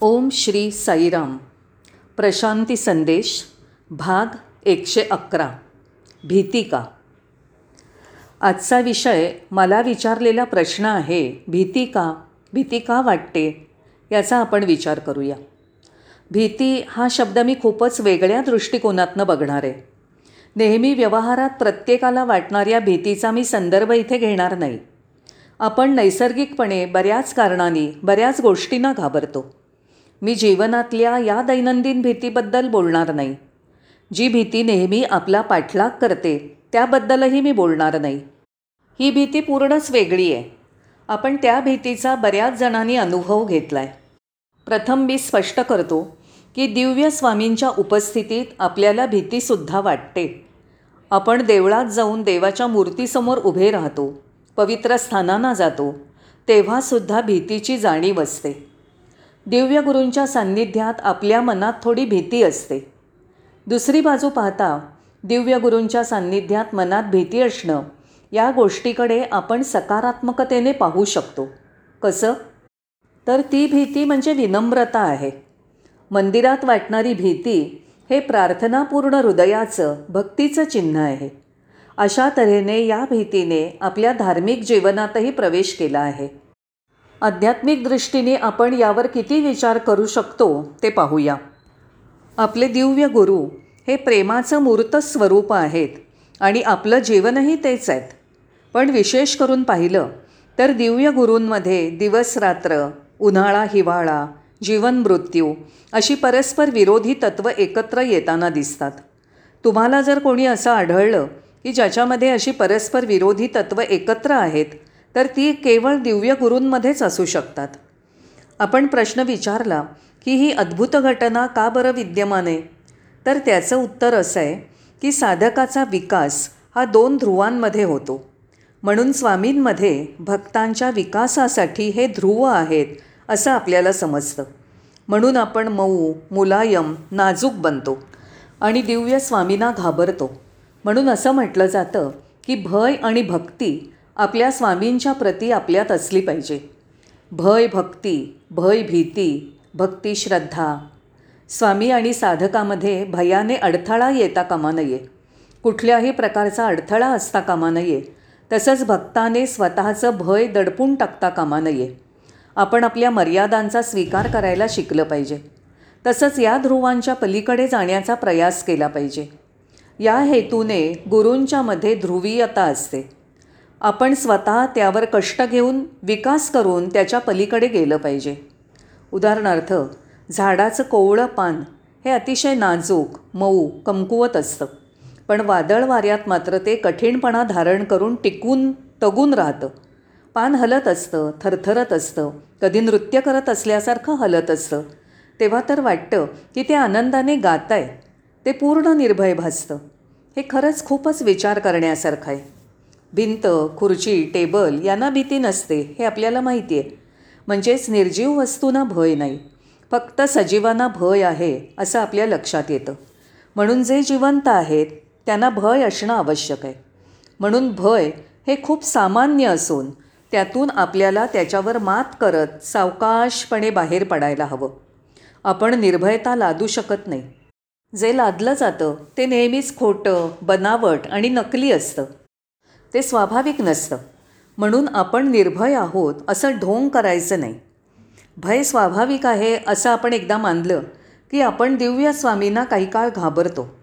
ओम श्री साईराम. प्रशांती संदेश भाग एकशे अकरा. भीती का आजचा विषय मला विचारलेला प्रश्न आहे भीती का भीती का वाटते? याचा आपण विचार करूया. भीती हा शब्द मी खूपच वेगळ्या दृष्टिकोनातनं बघणार आहे. नेहमी व्यवहारात प्रत्येकाला वाटणाऱ्या भीतीचा मी संदर्भ इथे घेणार नाही. आपण नैसर्गिकपणे बऱ्याच कारणांनी बऱ्याच गोष्टींना घाबरतो. मी जीवनातल्या या दैनंदिन भीतीबद्दल बोलणार नाही. जी भीती नेहमी आपला पाठलाग करते त्याबद्दलही मी बोलणार नाही. ही भीती पूर्णच वेगळी आहे. आपण त्या भीतीचा बऱ्याच जणांनी अनुभव घेतला आहे प्रथम मी स्पष्ट करतो की दिव्य स्वामींच्या उपस्थितीत आपल्याला भीतीसुद्धा वाटते. आपण देवळात जाऊन देवाच्या मूर्तीसमोर उभे राहतो पवित्र स्थानांना जातो तेव्हासुद्धा भीतीची जाणीव असते. दिव्य गुरूंच्या सान्निध्यात आपल्या मनात थोडी भीती असते. दुसरी बाजू पाहता दिव्य गुरूंच्या सान्निध्यात मनात भीती असणं या गोष्टीकडे आपण सकारात्मकतेने पाहू शकतो. कसं? तर ती भीती म्हणजे विनम्रता आहे. मंदिरात वाटणारी भीती हे प्रार्थनापूर्ण हृदयाचं भक्तीचं चिन्ह आहे. अशा तऱ्हेने या भीतीने आपल्या धार्मिक जीवनातही प्रवेश केला आहे. आध्यात्मिक दृष्टीने आपण यावर किती विचार करू शकतो ते पाहूया. आपले दिव्य गुरु हे प्रेमाचं मूर्त स्वरूप आहेत आणि आपलं जीवनही तेच आहेत. पण विशेष करून पाहिलं तर दिव्य गुरूंमध्ये दिवस रात्र उन्हाळा हिवाळा जीवन मृत्यू अशी परस्पर विरोधी तत्त्व एकत्र येताना दिसतात. तुम्हाला जर कोणी असं आढळलं की ज्याच्यामध्ये अशी परस्पर विरोधी तत्त्व एकत्र आहेत तर ती केवळ दिव्य गुरूंमध्येच असू शकतात. आपण प्रश्न विचारला की ही अद्भुत घटना का बरं विद्यमान? आहे तर त्याचं उत्तर असं आहे की साधकाचा विकास हा दोन ध्रुवांमध्ये होतो. म्हणून स्वामींमध्ये भक्तांच्या विकासासाठी हे ध्रुव आहेत असं आपल्याला समजतं. म्हणून आपण मऊ मुलायम नाजूक बनतो आणि दिव्य स्वामींना घाबरतो. म्हणून असं म्हटलं जातं की भय आणि भक्ती आपल्या स्वामींच्या प्रती आपल्यात असली पाहिजे. भय भक्ती भय भीती भक्ती श्रद्धा. स्वामी आणि साधकामध्ये भयाने अडथळा येता कामा नये. कुठल्याही प्रकारचा अडथळा असता कामा नये. तसंच भक्ताने स्वतःचं भय दडपून टाकता कामा नये. आपण आपल्या मर्यादांचा स्वीकार करायला शिकलं पाहिजे. तसंच या ध्रुवांच्या पलीकडे जाण्याचा प्रयास केला पाहिजे. या हेतूने गुरूंच्यामध्ये ध्रुवीयता असते. आपण स्वतः त्यावर कष्ट घेऊन विकास करून त्याच्या पलीकडे गेलं पाहिजे. उदाहरणार्थ झाडाचं कोवळं पान हे अतिशय नाजूक मऊ कमकुवत असतं. पण वादळ वाऱ्यात मात्र ते कठीणपणा धारण करून टिकून तगून राहतं. पान हलत असतं थरथरत असतं कधी नृत्य करत असल्यासारखं हलत असतं. तेव्हा तर वाटतं की ते आनंदाने गात आहे ते पूर्ण निर्भय भासतं. हे खरंच खूपच विचार करण्यासारखं आहे. भिंत खुर्ची टेबल यांना भीती नसते हे आपल्याला माहिती आहे म्हणजेच निर्जीव वस्तूंना भय नाही. फक्त सजीवांना भय आहे असं आपल्या लक्षात येतं. म्हणून जे जिवंत आहेत त्यांना भय असणं आवश्यक आहे. म्हणून भय हे खूप सामान्य असून त्यातून आपल्याला त्याच्यावर मात करत सावकाशपणे बाहेर पडायला हवं. आपण निर्भयता लादू शकत नाही. जे लादलं जातं ते नेहमीच खोटं बनावट आणि नकली असतं. ते स्वाभाविक नसतं. म्हणून आपण निर्भय आहोत असं ढोंग करायचं नाही. भय स्वाभाविक आहे असं आपण एकदा मानलं की आपण दिव्य स्वामींना काही काळ घाबरतो.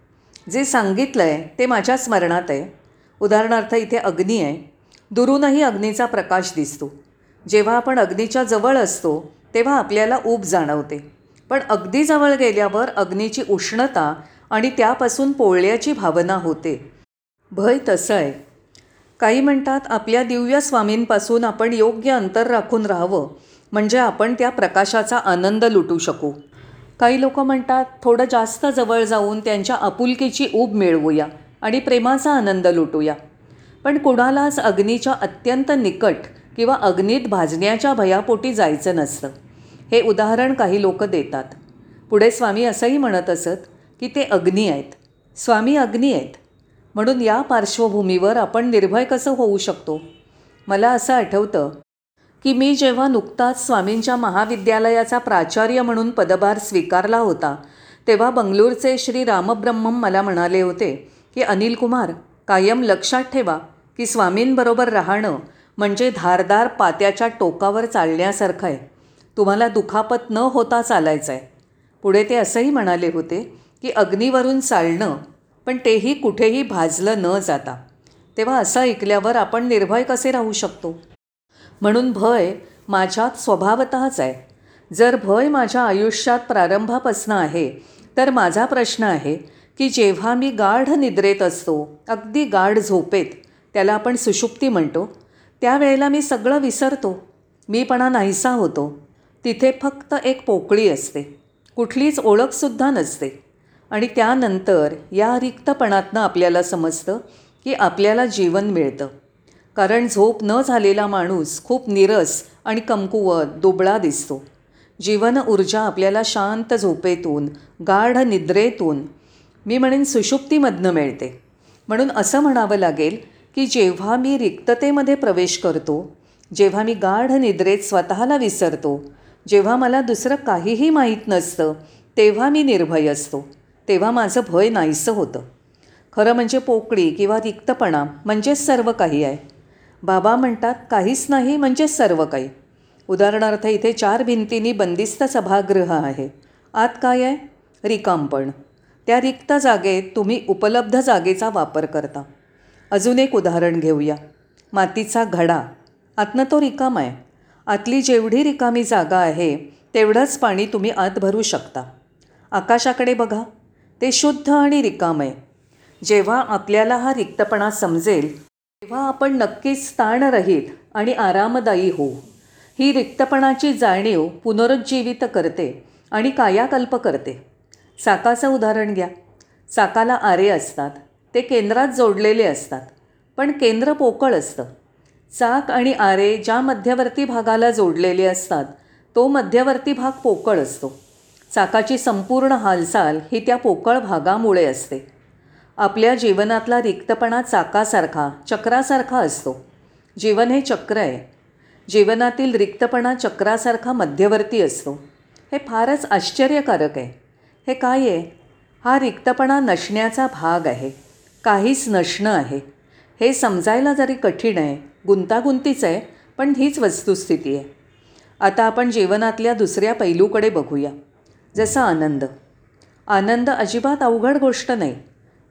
जे सांगितलं आहे ते माझ्या स्मरणात आहे. उदाहरणार्थ इथे अग्नी आहे. दुरूनही अग्नीचा प्रकाश दिसतो. जेव्हा आपण अग्नीच्या जवळ असतो तेव्हा आपल्याला ऊब जाणवते. पण अगदी जवळ गेल्यावर अग्नीची उष्णता आणि त्यापासून पोळल्याची भावना होते. भय तसं आहे. काही म्हणतात आपल्या दिव्य स्वामींपासून आपण योग्य अंतर राखून राहावं म्हणजे आपण त्या प्रकाशाचा आनंद लुटू शकू. काही लोक म्हणतात थोडं जास्त जवळ जाऊन त्यांच्या आपुलकीची ऊब मिळवूया आणि प्रेमाचा आनंद लुटूया. पण कुणालाच अग्नीच्या अत्यंत निकट किंवा अग्नीत भाजण्याच्या भयापोटी जायचं नसतं. हे उदाहरण काही लोक देतात. पुढे स्वामी असंही म्हणत असत की ते अग्नी आहेत. स्वामी अग्नी आहेत. म्हणून या पार्श्वभूमीवर आपण निर्भय कसं होऊ शकतो? मला असं आठवतं की मी जेव्हा नुकताच स्वामींच्या महाविद्यालयाचा प्राचार्य म्हणून पदभार स्वीकारला होता तेव्हा बंगलोरचे श्री रामब्रह्मम मला म्हणाले होते की अनिल कुमार कायम लक्षात ठेवा की स्वामींबरोबर राहणं म्हणजे धारदार पात्याच्या टोकावर चालण्यासारखं आहे तुम्हाला दुखापत न होता चालायचं आहे पुढे ते असंही म्हणाले होते की अग्नीवरून चालणं पण तेही कुठेही भाजलं न जाता. तेव्हा असं ऐकल्यावर आपण निर्भय कसे राहू शकतो? म्हणून भय माझ्यात स्वभावतःच आहे. जर भय माझ्या आयुष्यात प्रारंभापासून आहे तर माझा प्रश्न आहे की जेव्हा मी गाढ निद्रेत असतो अगदी गाढ झोपेत त्याला आपण सुषुप्ती म्हणतो त्यावेळेला मी सगळं विसरतो. मीपणा नाहीसा होतो. तिथे फक्त एक पोकळी असते. कुठलीच ओळखसुद्धा नसते. आणि त्यानंतर या रिक्तपणातनं आपल्याला समजतं की आपल्याला जीवन मिळतं. कारण झोप न झालेला माणूस खूप निरस आणि कमकुवत दुबळा दिसतो. जीवन ऊर्जा आपल्याला शांत झोपेतून गाढ निद्रेतून मी म्हणेन सुषुप्तीमधनं मिळते. म्हणून असं म्हणावं लागेल की जेव्हा मी रिक्ततेमध्ये प्रवेश करतो जेव्हा मी गाढ निद्रेत स्वतःला विसरतो जेव्हा मला दुसरं काहीही माहीत नसतं तेव्हा मी निर्भय असतो. तेव्हा माझं भय नाहीसं होतं. खरं म्हणजे पोकळी किंवा रिक्तपणा म्हणजेच सर्व काही आहे. बाबा म्हणतात काहीच नाही म्हणजेच सर्व काही. उदाहरणार्थ इथे चार भिंतींनी बंदिस्त सभागृह आहे. आत काय आहे? रिकामपण. त्या रिक्त जागेत तुम्ही उपलब्ध जागेचा वापर करता. अजून एक उदाहरण घेऊया. मातीचा घडा. आतनं तो रिकाम आहे. आतली जेवढी रिकामी जागा आहे तेवढंच पाणी तुम्ही आत भरू शकता. आकाशाकडे बघा. ते शुद्ध आणि रिकाम. आहे जेव्हा आपल्याला हा रिक्तपणा समजेल तेव्हा आपण नक्कीच ताणरहित आणि आरामदायी होऊ. ही रिक्तपणाची जाणीव पुनरुज्जीवित करते आणि कायाकल्प करते. चाकाचं उदाहरण घ्या. चाकाला आरे असतात. ते केंद्रात जोडलेले असतात. पण केंद्र पोकळ असतं. चाक आणि आरे ज्या मध्यवर्ती भागाला जोडलेले असतात तो मध्यवर्ती भाग पोकळ असतो. चाकाची संपूर्ण हालचाल ही त्या पोकळ भागामुळे असते. आपल्या जीवनातला रिक्तपणा चाकासारखा चक्रासारखा असतो. जीवन हे चक्र आहे. जीवनातील रिक्तपणा चक्रासारखा मध्यवर्ती असतो. हे फारच आश्चर्यकारक आहे. हे काय आहे? हा रिक्तपणा नसण्याचा भाग आहे. काहीच नसणं आहे. हे समजायला जरी कठीण आहे गुंतागुंतीच आहे पण हीच वस्तुस्थिती आहे. आता आपण जीवनातल्या दुसऱ्या पैलूकडे बघूया. जसा आनंद. आनंद अजिबात अवघड गोष्ट नाही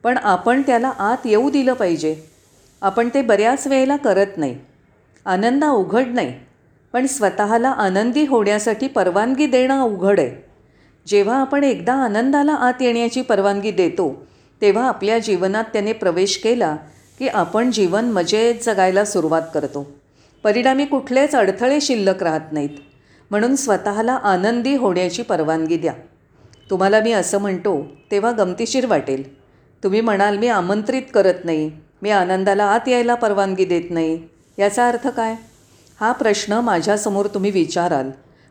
पण आपण त्याला आत येऊ दिलं पाहिजे. आपण ते बऱ्याच वेळेला करत नाही. आनंद अवघड नाही पण स्वतःला आनंदी होण्यासाठी परवानगी देणं अवघड आहे. जेव्हा आपण एकदा आनंदाला आत येण्याची परवानगी देतो तेव्हा आपल्या जीवनात त्याने प्रवेश केला की आपण जीवन मजेत जगायला सुरुवात करतो. परिणामी कुठलेच अडथळे शिल्लक राहत नाहीत. म्हणून स्वतःला आनंदी होण्याची परवानगी द्या. तुम्हाला मी असं म्हणतो तेव्हा गमतीशीर वाटेल. तुम्ही म्हणाल मी आमंत्रित करत नाही. मी आनंदाला आत यायला परवानगी देत नाही. याचा अर्थ काय? हा प्रश्न माझ्यासमोर तुम्ही विचाराल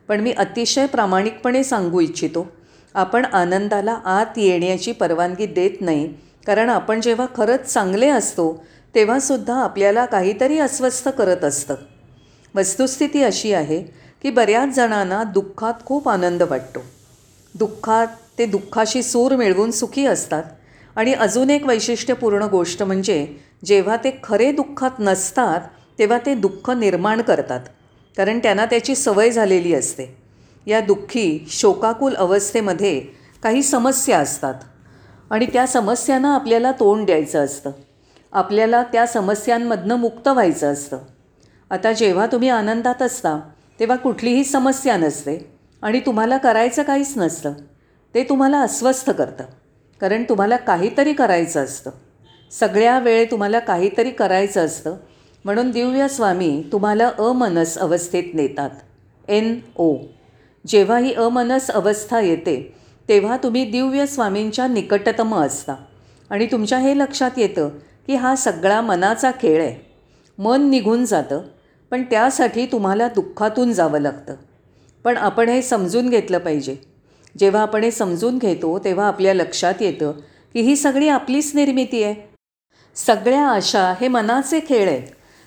पण मी अतिशय प्रामाणिकपणे सांगू इच्छितो. आपण आनंदाला आत येण्याची परवानगी देत नाही कारण आपण जेव्हा खरंच चांगले असतो तेव्हासुद्धा आपल्याला काहीतरी अस्वस्थ करत असतं. वस्तुस्थिती अशी आहे की बऱ्याच जणांना दुःखात खूप आनंद वाटतो. दुःखात ते दुःखाशी सूर मिळवून सुखी असतात. आणि अजून एक वैशिष्ट्यपूर्ण गोष्ट म्हणजे जेव्हा ते खरे दुःखात नसतात तेव्हा ते दुःख निर्माण करतात. कारण त्यांना त्याची सवय झालेली असते. या दुःखी शोकाकुल अवस्थेमध्ये काही समस्या असतात. आणि त्या समस्यांना आपल्याला तोंड द्यायचं असतं. आपल्याला त्या समस्यांमधनं मुक्त व्हायचं असतं. आता जेव्हा तुम्ही आनंदात असता तेव्हा कुठलीही समस्या नसते आणि तुम्हाला करायचं काहीच नसतं. ते तुम्हाला अस्वस्थ करतं. कारण तुम्हाला काहीतरी करायचं असतं. सगळ्या वेळ तुम्हाला काहीतरी करायचं असतं. म्हणून दिव्य स्वामी तुम्हाला अमनस अवस्थेत नेतात. एन ओ. जेव्हा ही अमनस अवस्था येते तेव्हा तुम्ही दिव्य स्वामींच्या निकटतम असता. आणि तुमच्या हे लक्षात येतं की हा सगळा मनाचा खेळ आहे. मन निघून जातं. पण त्यासाठी तुम्हाला दुःखातून जावं लागतं. पण आपण हे समजून घेतलं पाहिजे. जेव्हा आपण हे समजून घेतो तेव्हा आपल्या लक्षात येतं की ही सगळी आपलीच निर्मिती आहे. सगळ्या आशा हे मनाचे खेळ आहेत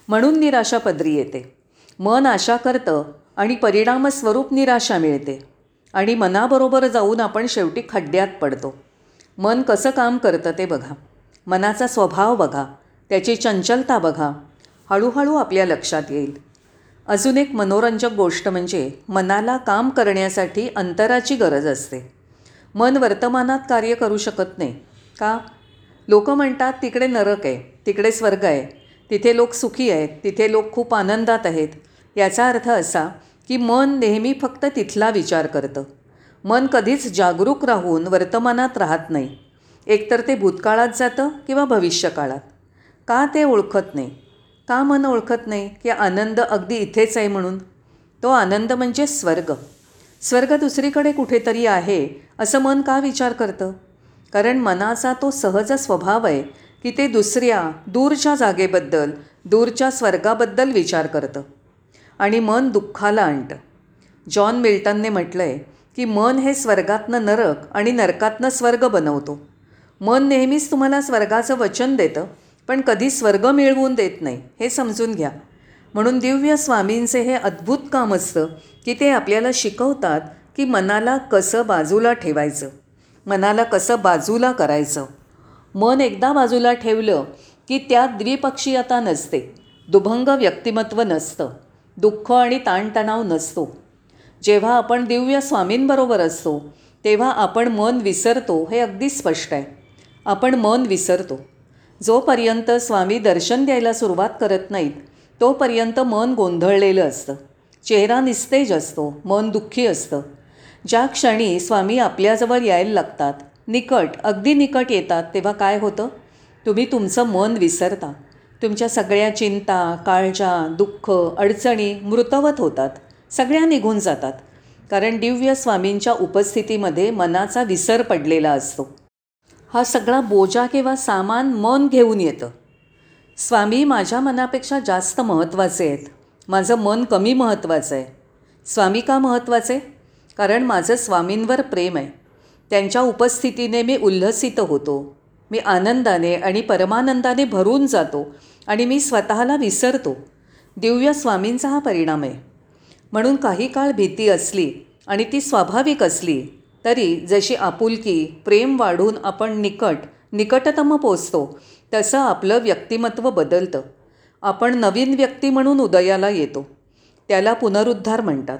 म्हणून निराशा पदरी येते. मन आशा करतं आणि परिणामस्वरूप निराशा मिळते. आणि मनाबरोबर जाऊन आपण शेवटी खड्ड्यात पडतो. मन कसं काम करतं ते बघा. मनाचा स्वभाव बघा. त्याची चंचलता बघा. हळूहळू आपल्या लक्षात येईल. अजून एक मनोरंजक गोष्ट म्हणजे मनाला काम करण्यासाठी अंतराची गरज असते. मन वर्तमानात कार्य करू शकत नाही का? लोक म्हणतात तिकडे नरक आहे तिकडे स्वर्ग आहे तिथे लोक सुखी आहेत तिथे लोक खूप आनंदात आहेत. याचा अर्थ असा की मन नेहमी फक्त तिथला विचार करतं. मन कधीच जागरूक राहून वर्तमानात राहत नाही. एकतर ते भूतकाळात जातं किंवा भविष्यकाळात. का ते ओळखत नाही? का मन ओळखत नाही की आनंद अगदी इथेच आहे म्हणून? तो आनंद म्हणजे स्वर्ग. स्वर्ग दुसरीकडे कुठेतरी आहे असं मन का विचार करतं? कारण मनाचा तो सहज स्वभाव आहे की ते दुसऱ्या दूरच्या जागेबद्दल दूरच्या स्वर्गाबद्दल विचार करतं. आणि मन दुःखाला आणतं. जॉन मिल्टनने म्हटलं आहे की मन हे स्वर्गातनं नरक आणि नरकातनं स्वर्ग बनवतो. मन नेहमीच तुम्हाला स्वर्गाचं वचन देतं. पण कधी स्वर्ग मिळवून देत नाही हे समजून घ्या. म्हणून दिव्य स्वामींचे हे अद्भुत काम असतं की ते आपल्याला शिकवतात की मनाला कसं बाजूला ठेवायचं मनाला कसं बाजूला करायचं. मन एकदा बाजूला ठेवलं की त्यात द्विपक्षीयता नसते दुभंग व्यक्तिमत्व नसतं दुःख आणि ताणतणाव नसतो. जेव्हा आपण दिव्य स्वामींबरोबर असतो तेव्हा आपण मन विसरतो हे अगदी स्पष्ट आहे. आपण मन विसरतो. जोपर्यंत स्वामी दर्शन द्यायला सुरुवात करत नाहीत तोपर्यंत मन गोंधळलेलं असतं. चेहरा निस्तेज असतो मन दुःखी असतं. ज्या क्षणी स्वामी आपल्याजवळ यायला लागतात निकट अगदी निकट येतात तेव्हा काय होतं? तुम्ही तुमचं मन विसरता. तुमच्या सगळ्या चिंता काळजा दुःख अडचणी मृतवत होतात. सगळ्या निघून जातात. कारण दिव्य स्वामींच्या उपस्थितीमध्ये मनाचा विसर पडलेला असतो. हा सगळा बोजा किंवा सामान मन घेऊन येतं. स्वामी माझ्या मनापेक्षा जास्त महत्त्वाचे आहेत. माझं मन कमी महत्त्वाचं आहे. स्वामी का महत्त्वाचे? कारण माझं स्वामींवर प्रेम आहे. त्यांच्या उपस्थितीने मी उल्हसित होतो. मी आनंदाने आणि परमानंदाने भरून जातो आणि मी स्वतःला विसरतो. दिव्य स्वामींचा हा परिणाम आहे. म्हणून काही काळ भीती असली आणि ती स्वाभाविक असली तरी जशी आपुलकी प्रेम वाढून आपण निकट निकटतम पोचतो तसं आपलं व्यक्तिमत्व बदलतं. आपण नवीन व्यक्ती म्हणून उदयाला येतो. त्याला पुनरुद्धार म्हणतात.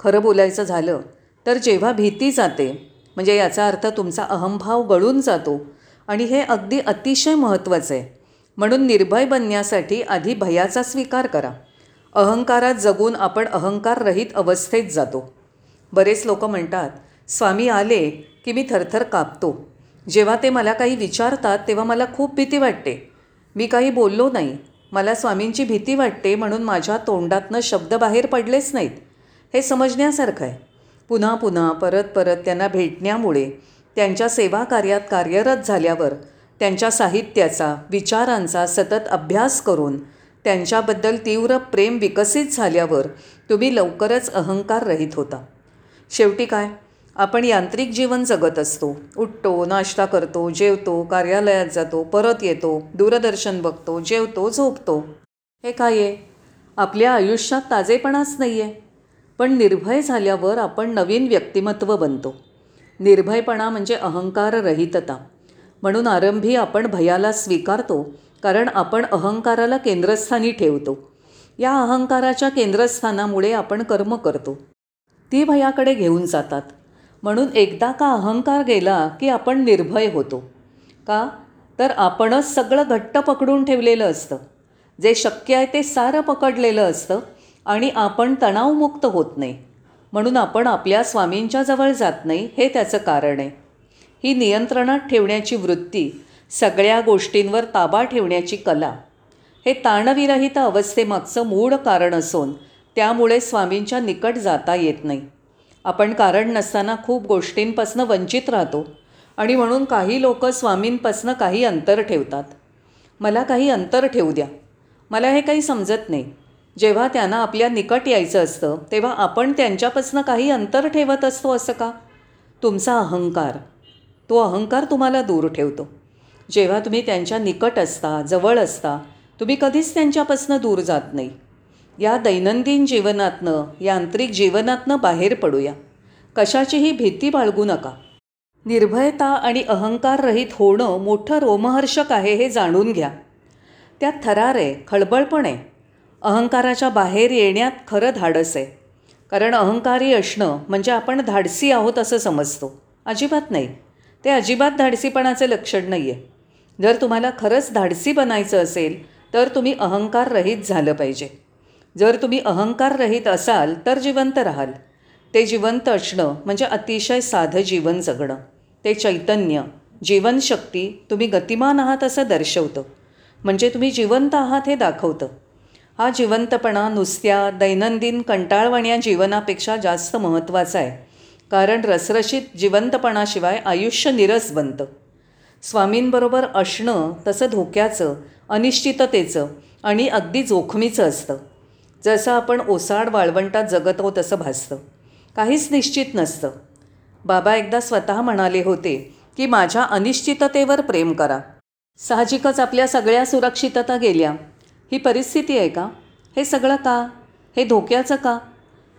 खरं बोलायचं झालं तर जेव्हा भीती जाते म्हणजे याचा अर्थ तुमचा अहंभाव गळून जातो आणि हे अगदी अतिशय महत्त्वाचं आहे म्हणून निर्भय बनण्यासाठी आधी भयाचा स्वीकार करा. अहंकारात जगून आपण अहंकाररहित अवस्थेत जातो. बरेच लोक म्हणतात स्वामी आले की मी थरथर कापतो. जेव्हा ते मला काही विचारतात तेव्हा मला खूप भीती वाटते. मी काही बोललो नाही. मला स्वामींची भीती वाटते म्हणून माझ्या तोंडातनं शब्द बाहेर पडलेच नाहीत. हे समजण्यासारखं आहे. पुन्हा पुन्हा परत परत त्यांना भेटण्यामुळे त्यांच्या सेवा कार्यात कार्यरत झाल्यावर त्यांच्या साहित्याचा विचारांचा सतत अभ्यास करून त्यांच्याबद्दल तीव्र प्रेम विकसित झाल्यावर तुम्ही लवकरच अहंकार रहित होता. शेवटी काय? आपण यांत्रिक जीवन जगत असतो. उठतो नाश्ता करतो जेवतो कार्यालयात जातो परत येतो दूरदर्शन बघतो जेवतो झोपतो. हे काय आहे? आपल्या आयुष्यात ताजेपणाच नाही आहे पण निर्भय झाल्यावर आपण नवीन व्यक्तिमत्व बनतो. निर्भयपणा म्हणजे अहंकार रहितता म्हणून आरंभी आपण भयाला स्वीकारतो कारण आपण अहंकाराला केंद्रस्थानी ठेवतो. या अहंकाराच्या केंद्रस्थानामुळे आपण कर्म करतो. ती भयाकडे घेऊन जातात. म्हणून एकदा का अहंकार गेला की आपण निर्भय होतो. का? तर आपणच सगळं घट्ट पकडून ठेवलेलं असतं. जे शक्य आहे ते सारं पकडलेलं असतं आणि आपण तणावमुक्त होत नाही. म्हणून आपण आपल्या स्वामींच्या जवळ जात नाही हे त्याचं कारण आहे. ही नियंत्रणात ठेवण्याची वृत्ती सगळ्या गोष्टींवर ताबा ठेवण्याची कला हे ताणविरहित अवस्थेमागचं मूळ कारण असून त्यामुळे स्वामींच्या निकट जाता येत नाही. आपण कारण नसताना खूप गोष्टींपासनं वंचित राहतो. आणि म्हणून काही लोक स्वामींपासनं काही अंतर ठेवतात. मला काही अंतर ठेवू द्या. मला हे काही समजत नाही. जेव्हा त्यांना आपल्या निकट यायचं असतं तेव्हा आपण त्यांच्यापासनं काही अंतर ठेवत असतो असं का? तुमचा अहंकार. तो अहंकार तुम्हाला दूर ठेवतो. जेव्हा तुम्ही त्यांच्या निकट असता जवळ असता तुम्ही कधीच त्यांच्यापासनं दूर जात नाही. या दैनंदिन जीवनातनं यांत्रिक जीवनातनं बाहेर पडूया. कशाचीही भीती बाळगू नका. निर्भयता आणि अहंकाररहित होणं मोठं रोमहर्षक आहे हे जाणून घ्या. त्यात थरार आहे खळबळपण. आहे अहंकाराच्या बाहेर येण्यात खरं धाडस आहे. कारण अहंकारी असणं म्हणजे आपण धाडसी आहोत असं समजतो. अजिबात नाही. ते अजिबात धाडसीपणाचं लक्षण नाही आहे जर तुम्हाला खरंच धाडसी बनायचं असेल तर तुम्ही अहंकाररहित झालं पाहिजे. जर तुम्ही अहंकार रहित असाल तर जिवंत राहाल. ते जिवंत असणं म्हणजे अतिशय साधं जीवन जगणं. ते चैतन्य जीवनशक्ती तुम्ही गतिमान आहात असं दर्शवतं. म्हणजे तुम्ही जिवंत आहात हे दाखवतं. हा जिवंतपणा नुसत्या दैनंदिन कंटाळवाण्या जीवनापेक्षा जास्त महत्त्वाचा आहे. कारण रसरशीत जिवंतपणाशिवाय आयुष्य निरस बनतं. स्वामींबरोबर असणं तसं धोक्याचं अनिश्चिततेचं आणि अगदी जोखमीचं असतं. जसं आपण ओसाड वाळवंटात जगत आहोत तसं भासतं. काहीच निश्चित नसतं. बाबा एकदा स्वतः म्हणाले होते की माझ्या अनिश्चिततेवर प्रेम करा. साहजिकच आपल्या सगळ्या सुरक्षितता गेल्या. ही परिस्थिती आहे का? हे सगळं का? हे धोक्याचं का?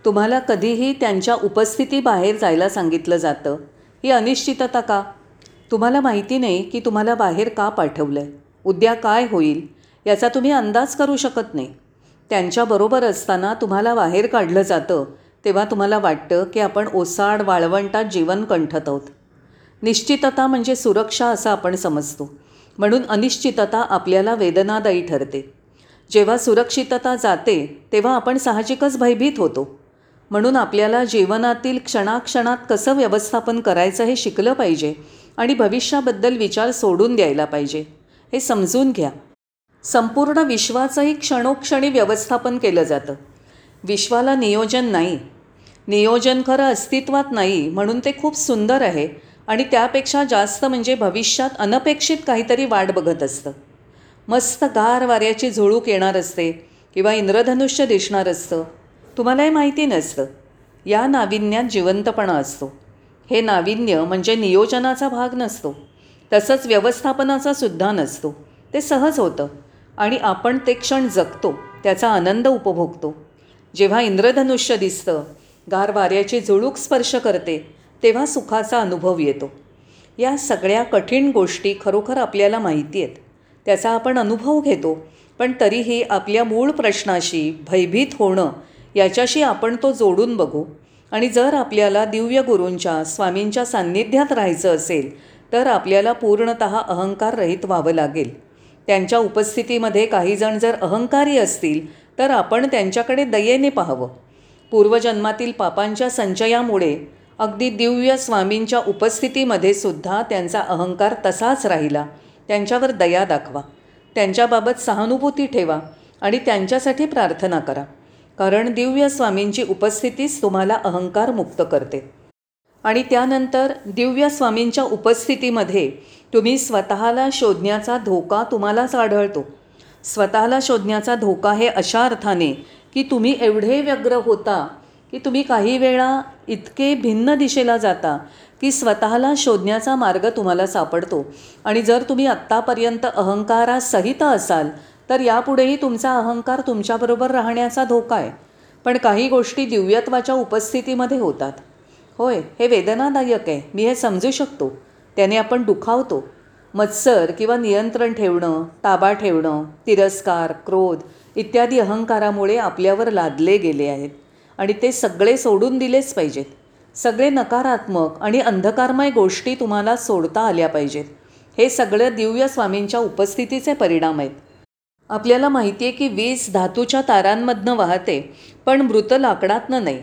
तुम्हाला कधीही त्यांच्या उपस्थितीबाहेर जायला सांगितलं जातं. ही अनिश्चितता का? तुम्हाला माहिती नाही की तुम्हाला बाहेर का पाठवलं आहे उद्या काय होईल? याचा तुम्ही अंदाज करू शकत नाही. त्यांच्याबरोबर असताना तुम्हाला बाहेर काढलं जातं तेव्हा तुम्हाला वाटतं की आपण ओसाड वाळवंटात जीवन कंठत आहोत. निश्चितता म्हणजे सुरक्षा असं आपण समजतो. म्हणून अनिश्चितता आपल्याला वेदनादायी ठरते. जेव्हा सुरक्षितता जाते तेव्हा आपण साहजिकच भयभीत होतो. म्हणून आपल्याला जीवनातील क्षणाक्षणात कसं व्यवस्थापन करायचं हे शिकलं पाहिजे आणि भविष्याबद्दल विचार सोडून द्यायला पाहिजे. हे समजून घ्या. संपूर्ण विश्वाचंही क्षणोक्षणी व्यवस्थापन केलं जातं. विश्वाला नियोजन नाही. नियोजन खरं अस्तित्वात नाही म्हणून ते खूप सुंदर आहे आणि त्यापेक्षा जास्त म्हणजे भविष्यात अनपेक्षित काहीतरी वाट बघत असतं. मस्त गार वाऱ्याची झुळूक येणार असते किंवा इंद्रधनुष्य दिसणार असतं. तुम्हालाही माहिती नसतं. या नाविन्यात जिवंतपणा असतो. हे नाविन्य म्हणजे नियोजनाचा भाग नसतो. तसंच व्यवस्थापनाचा सुद्धा नसतो. ते सहज होतं. आणि आपण ते क्षण जगतो त्याचा आनंद उपभोगतो. जेव्हा इंद्रधनुष्य दिसतं गार वाऱ्याची झुळूक स्पर्श करते तेव्हा सुखाचा अनुभव येतो. या सगळ्या कठीण गोष्टी खरोखर आपल्याला माहिती आहेत. त्याचा आपण अनुभव घेतो पण तरीही आपल्या मूळ प्रश्नाशी भयभीत होणं याच्याशी आपण तो जोडून बघू. आणि जर आपल्याला दिव्य गुरूंच्या स्वामींच्या सान्निध्यात राहायचं असेल तर आपल्याला पूर्णत अहंकार रहित व्हावं लागेल. त्यांच्या उपस्थितीमध्ये काहीजण जर अहंकारी असतील तर आपण त्यांच्याकडे दयेने पाहावं. पूर्वजन्मातील पापांच्या संचयामुळे अगदी दिव्य स्वामींच्या उपस्थितीमध्ये सुद्धा त्यांचा अहंकार तसाच राहिला. त्यांच्यावर दया दाखवा. त्यांच्याबाबत सहानुभूती ठेवा आणि त्यांच्यासाठी प्रार्थना करा. कारण दिव्य स्वामींची उपस्थितीच तुम्हाला अहंकार मुक्त करते. आणि त्यानंतर दिव्य स्वामींच्या उपस्थितीमध्ये तुम्ही स्वतःला शोधण्याचा धोका तुम्हालाच आढळतो. स्वतःला शोधण्याचा धोका हे अशा अर्थाने की तुम्ही एवढे व्यग्र होता की तुम्ही काही वेळा इतके भिन्न दिशेला जाता की स्वतःला शोधण्याचा मार्ग तुम्हाला सापडतो. आणि जर तुम्ही आत्तापर्यंत अहंकारासहित असाल तर यापुढेही तुमचा अहंकार तुमच्याबरोबर राहण्याचा धोका आहे. पण काही गोष्टी दिव्यत्वाच्या उपस्थितीमध्ये होतात. होय हे वेदनादायक आहे. मी हे समजू शकतो. त्याने आपण दुखावतो. मत्सर किंवा नियंत्रण ठेवणं ताबा ठेवणं तिरस्कार क्रोध इत्यादी अहंकारामुळे आपल्यावर लादले गेले आहेत. आणि ते सगळे सोडून दिलेच पाहिजेत. सगळे नकारात्मक आणि अंधकारमय गोष्टी तुम्हाला सोडता आल्या पाहिजेत. हे सगळं दिव्य स्वामींच्या उपस्थितीचे परिणाम आहेत. आपल्याला माहिती आहे की वीज धातूच्या तारांमधनं वाहते पण मृत लाकडातनं नाही.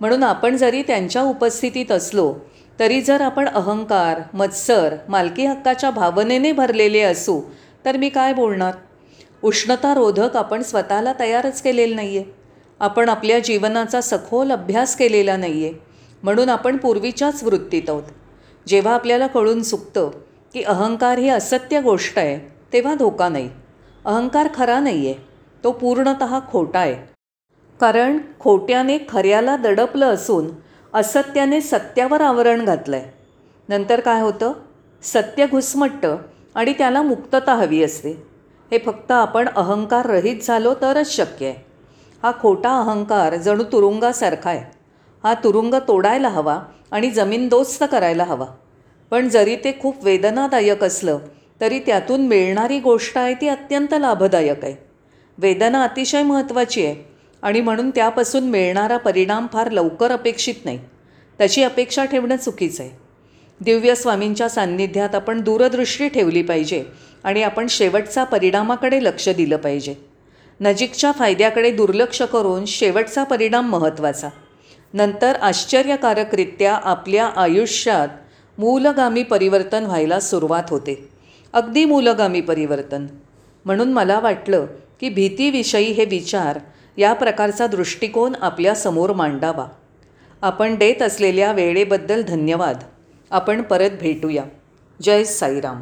म्हणून आपण जरी त्यांच्या उपस्थितीत असलो तरी जर आपण अहंकार मत्सर मालकी हक्काच्या भावनेने भरलेले असू तर मी काय बोलणार? उष्णतारोधक आपण स्वतःला तयारच केलेलं नाही आहे आपण आपल्या जीवनाचा सखोल अभ्यास केलेला नाही आहे म्हणून आपण पूर्वीच्याच वृत्तीत आहोत. जेव्हा आपल्याला कळून चुकतं की अहंकार ही असत्य गोष्ट आहे तेव्हा धोका नाही. अहंकार खरा नाही आहे तो पूर्णत खोटा आहे. कारण खोट्याने खऱ्याला दडपलं असून असत्याने सत्यावर आवरण घातलं आहे नंतर काय होतं? सत्य घुसमटतं आणि त्याला मुक्तता हवी असते. हे फक्त आपण अहंकार रहित झालो तरच शक्य आहे. हा खोटा अहंकार जणू तुरुंगासारखा आहे. हा तुरुंग तोडायला हवा आणि जमीनदोस्त करायला हवा. पण जरी ते खूप वेदनादायक असलं तरी त्यातून मिळणारी गोष्ट आहे ती अत्यंत लाभदायक आहे. वेदना अतिशय महत्त्वाची आहे. आणि म्हणून त्यापासून मिळणारा परिणाम फार लवकर अपेक्षित नाही. त्याची अपेक्षा ठेवणं चुकीचं आहे. दिव्य स्वामींच्या सान्निध्यात आपण दूरदृष्टी ठेवली पाहिजे आणि आपण शेवटचा परिणामाकडे लक्ष दिलं पाहिजे. नजीकच्या फायद्याकडे दुर्लक्ष करून शेवटचा परिणाम महत्त्वाचा. नंतर आश्चर्यकारकरित्या आपल्या आयुष्यात मूलगामी परिवर्तन व्हायला सुरुवात होते. अगदी मूलगामी परिवर्तन. म्हणून मला वाटलं की भीतीविषयी हे विचार या प्रकारचा दृष्टिकोन आपल्यासमोर मांडावा. आपण देत असलेल्या वेळेबद्दल धन्यवाद. आपण परत भेटूया. जय साईराम.